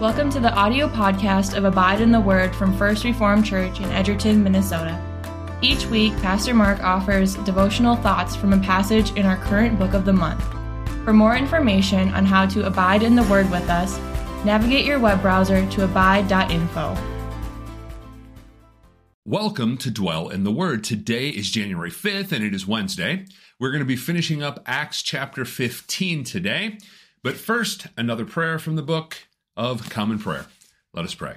Welcome to the audio podcast of Abide in the Word from First Reformed Church in Edgerton, Minnesota. Each week, Pastor Mark offers devotional thoughts from a passage in our current book of the month. For more information on how to abide in the Word with us, navigate your web browser to abide.info. Welcome to Dwell in the Word. Today is January 5th and it is Wednesday. We're going to be finishing up Acts chapter 15 today. But first, another prayer from the book of Common Prayer. Let us pray.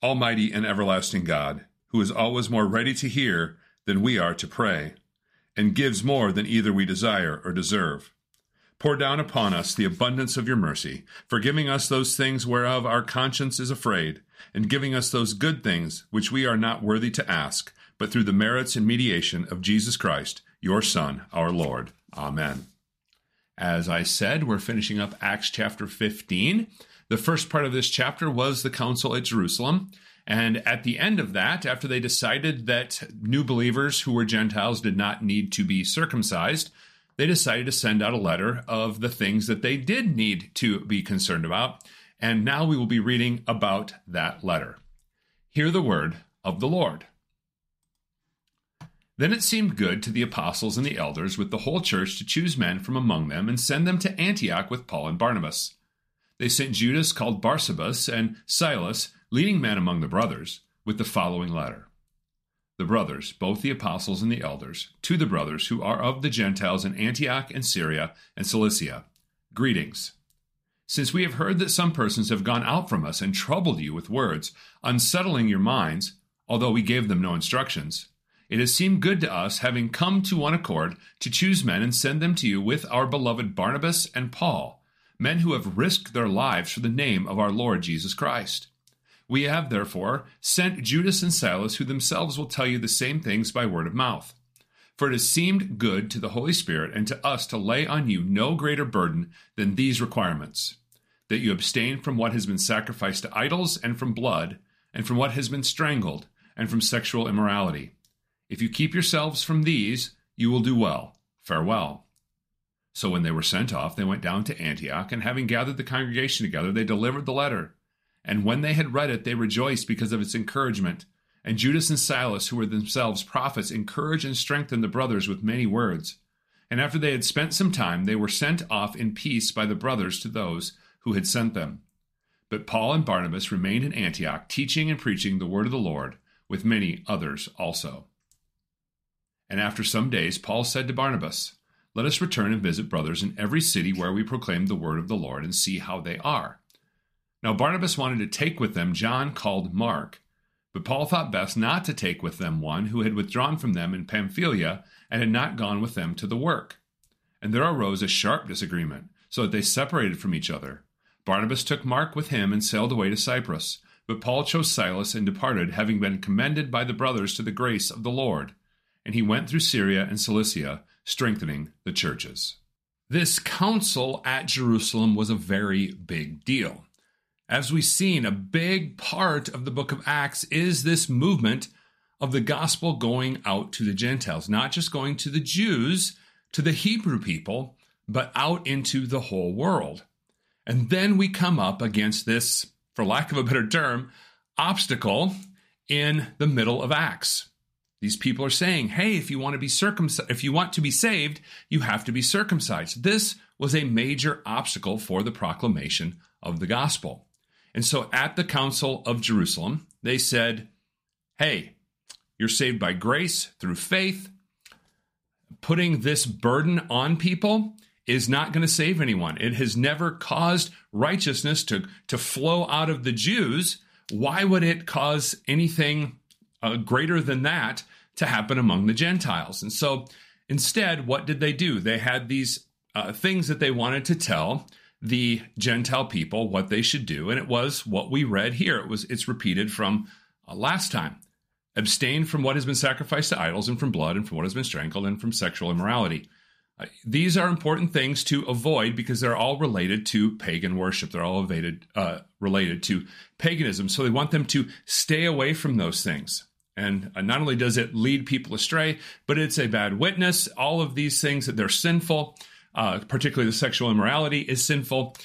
Almighty and everlasting God, who is always more ready to hear than we are to pray, and gives more than either we desire or deserve. Pour down upon us the abundance of your mercy, forgiving us those things whereof our conscience is afraid and giving us those good things which we are not worthy to ask, but through the merits and mediation of Jesus Christ, your Son, our Lord. Amen. As I said, we're finishing up Acts chapter 15. The first part of this chapter was the council at Jerusalem. And at the end of that, after they decided that new believers who were Gentiles did not need to be circumcised, they decided to send out a letter of the things that they did need to be concerned about. And now we will be reading about that letter. Hear the word of the Lord. Then it seemed good to the apostles and the elders with the whole church to choose men from among them and send them to Antioch with Paul and Barnabas. They sent Judas, called Barsabas, and Silas, leading men among the brothers, with the following letter The brothers, both the apostles and the elders, to the brothers who are of the Gentiles in Antioch and Syria and Cilicia, greetings. Since we have heard that some persons have gone out from us and troubled you with words, unsettling your minds, although we gave them no instructions, it has seemed good to us, having come to one accord, to choose men and send them to you with our beloved Barnabas and Paul, men who have risked their lives for the name of our Lord Jesus Christ. We have, therefore, sent Judas and Silas, who themselves will tell you the same things by word of mouth. For it has seemed good to the Holy Spirit and to us to lay on you no greater burden than these requirements that you abstain from what has been sacrificed to idols, and from blood, and from what has been strangled, and from sexual immorality. If you keep yourselves from these, you will do well. Farewell. So when they were sent off, they went down to Antioch, and having gathered the congregation together, they delivered the letter. And when they had read it, they rejoiced because of its encouragement. And Judas and Silas, who were themselves prophets, encouraged and strengthened the brothers with many words. And after they had spent some time, they were sent off in peace by the brothers to those who had sent them. But Paul and Barnabas remained in Antioch, teaching and preaching the word of the Lord, with many others also. And after some days, Paul said to Barnabas, Let us return and visit brothers in every city where we proclaim the word of the Lord and see how they are. Now Barnabas wanted to take with them John called Mark, but Paul thought best not to take with them one who had withdrawn from them in Pamphylia and had not gone with them to the work. And there arose a sharp disagreement, so that they separated from each other. Barnabas took Mark with him and sailed away to Cyprus. But Paul chose Silas and departed, having been commended by the brothers to the grace of the Lord. And he went through Syria and Cilicia, strengthening the churches. This council at Jerusalem was a very big deal. As we've seen, a big part of the book of Acts is this movement of the gospel going out to the Gentiles, not just going to the Jews, to the Hebrew people, but out into the whole world. And then we come up against this, for lack of a better term, obstacle in the middle of Acts. These people are saying, hey, if you want to be circumcised, if you want to be saved, you have to be circumcised. This was a major obstacle for the proclamation of the gospel. And so at the Council of Jerusalem, they said, hey, you're saved by grace through faith. Putting this burden on people is not going to save anyone. It has never caused righteousness to, to flow out of the Jews. Why would it cause anything uh, greater than that to happen among the Gentiles? And so instead, what did they do? They had these uh, things that they wanted to tell the Gentile people what they should do, and it was what we read here. It was it's repeated from uh, last time. Abstain from what has been sacrificed to idols, and from blood, and from what has been strangled, and from sexual immorality. These are important things to avoid because they're all related to pagan worship. They're all evaded, uh, related to paganism. So they want them to stay away from those things. And uh, not only does it lead people astray, but it's a bad witness. All of these things that they're sinful, uh, particularly the sexual immorality, is sinful.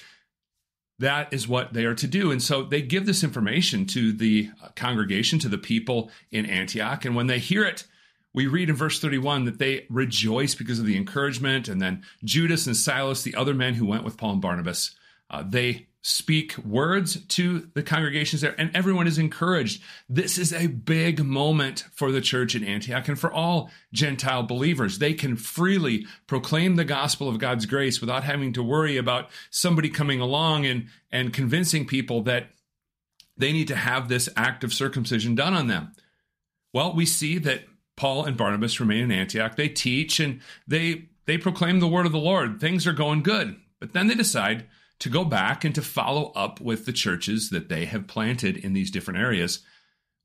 that is what they are to do. And so they give this information to the congregation, to the people in Antioch. And when they hear it, we read in verse 31 that they rejoice because of the encouragement. And then Judas and Silas, the other men who went with Paul and Barnabas, uh, they speak words to the congregations there, and everyone is encouraged. This is a big moment for the church in Antioch and for all Gentile believers. They can freely proclaim the gospel of God's grace without having to worry about somebody coming along and, and convincing people that they need to have this act of circumcision done on them. Well, we see that Paul and Barnabas remain in Antioch. They teach and they they proclaim the word of the Lord. Things are going good. But then they decide to go back and to follow up with the churches that they have planted in these different areas.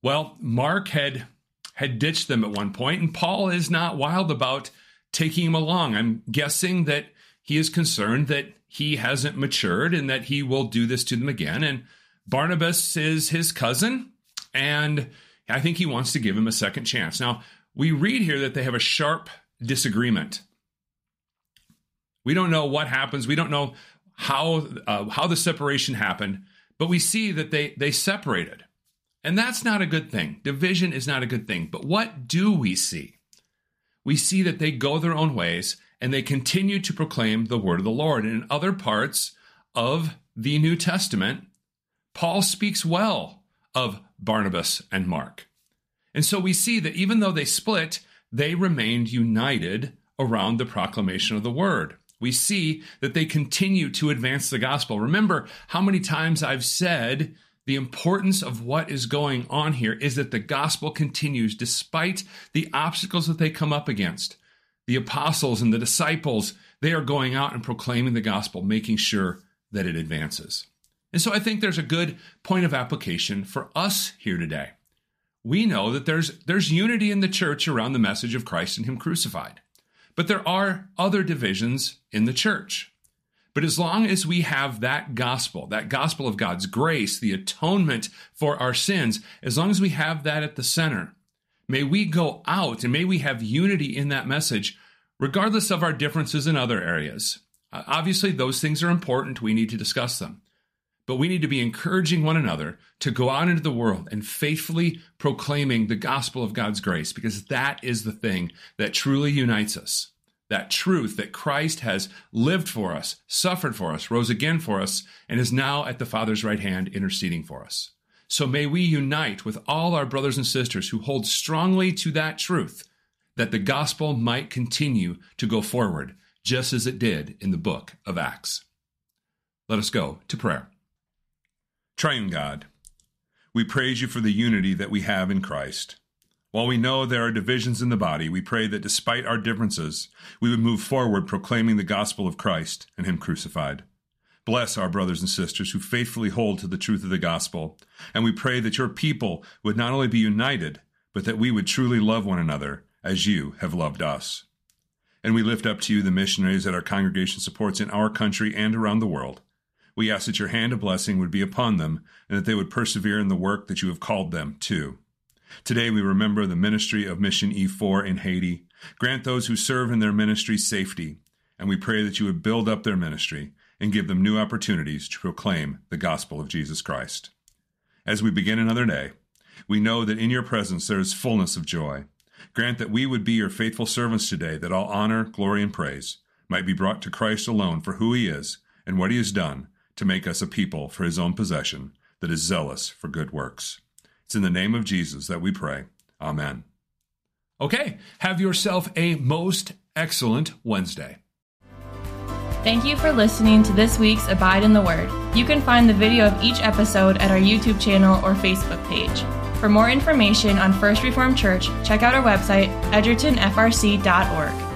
Well, Mark had had ditched them at one point, and Paul is not wild about taking him along. I'm guessing that he is concerned that he hasn't matured and that he will do this to them again. And Barnabas is his cousin, and I think he wants to give him a second chance. Now, we read here that they have a sharp disagreement. We don't know what happens. We don't know how uh, how the separation happened, but we see that they they separated, and that's not a good thing. Division is not a good thing. But what do we see? We see that they go their own ways and they continue to proclaim the word of the Lord. And in other parts of the New Testament, Paul speaks well of Barnabas and Mark. And so we see that even though they split, they remained united around the proclamation of the word we see that they continue to advance the gospel. Remember how many times I've said the importance of what is going on here is that the gospel continues despite the obstacles that they come up against. The apostles and the disciples, they are going out and proclaiming the gospel, making sure that it advances. And so I think there's a good point of application for us here today. We know that there's, there's unity in the church around the message of Christ and Him crucified. But there are other divisions in the church. But as long as we have that gospel, that gospel of God's grace, the atonement for our sins, as long as we have that at the center, may we go out and may we have unity in that message, regardless of our differences in other areas. Uh, obviously, those things are important. We need to discuss them but we need to be encouraging one another to go out into the world and faithfully proclaiming the gospel of God's grace because that is the thing that truly unites us. That truth that Christ has lived for us, suffered for us, rose again for us, and is now at the Father's right hand interceding for us. So may we unite with all our brothers and sisters who hold strongly to that truth that the gospel might continue to go forward, just as it did in the book of Acts. Let us go to prayer. Triune God, we praise you for the unity that we have in Christ. While we know there are divisions in the body, we pray that despite our differences, we would move forward proclaiming the gospel of Christ and Him crucified. Bless our brothers and sisters who faithfully hold to the truth of the gospel, and we pray that your people would not only be united, but that we would truly love one another as you have loved us. And we lift up to you the missionaries that our congregation supports in our country and around the world. We ask that your hand of blessing would be upon them and that they would persevere in the work that you have called them to. Today we remember the ministry of Mission E4 in Haiti. Grant those who serve in their ministry safety, and we pray that you would build up their ministry and give them new opportunities to proclaim the gospel of Jesus Christ. As we begin another day, we know that in your presence there is fullness of joy. Grant that we would be your faithful servants today, that all honor, glory, and praise might be brought to Christ alone for who he is and what he has done to make us a people for his own possession that is zealous for good works. It's in the name of Jesus that we pray. Amen. Okay, have yourself a most excellent Wednesday. Thank you for listening to this week's Abide in the Word. You can find the video of each episode at our YouTube channel or Facebook page. For more information on First Reformed Church, check out our website, edgertonfrc.org.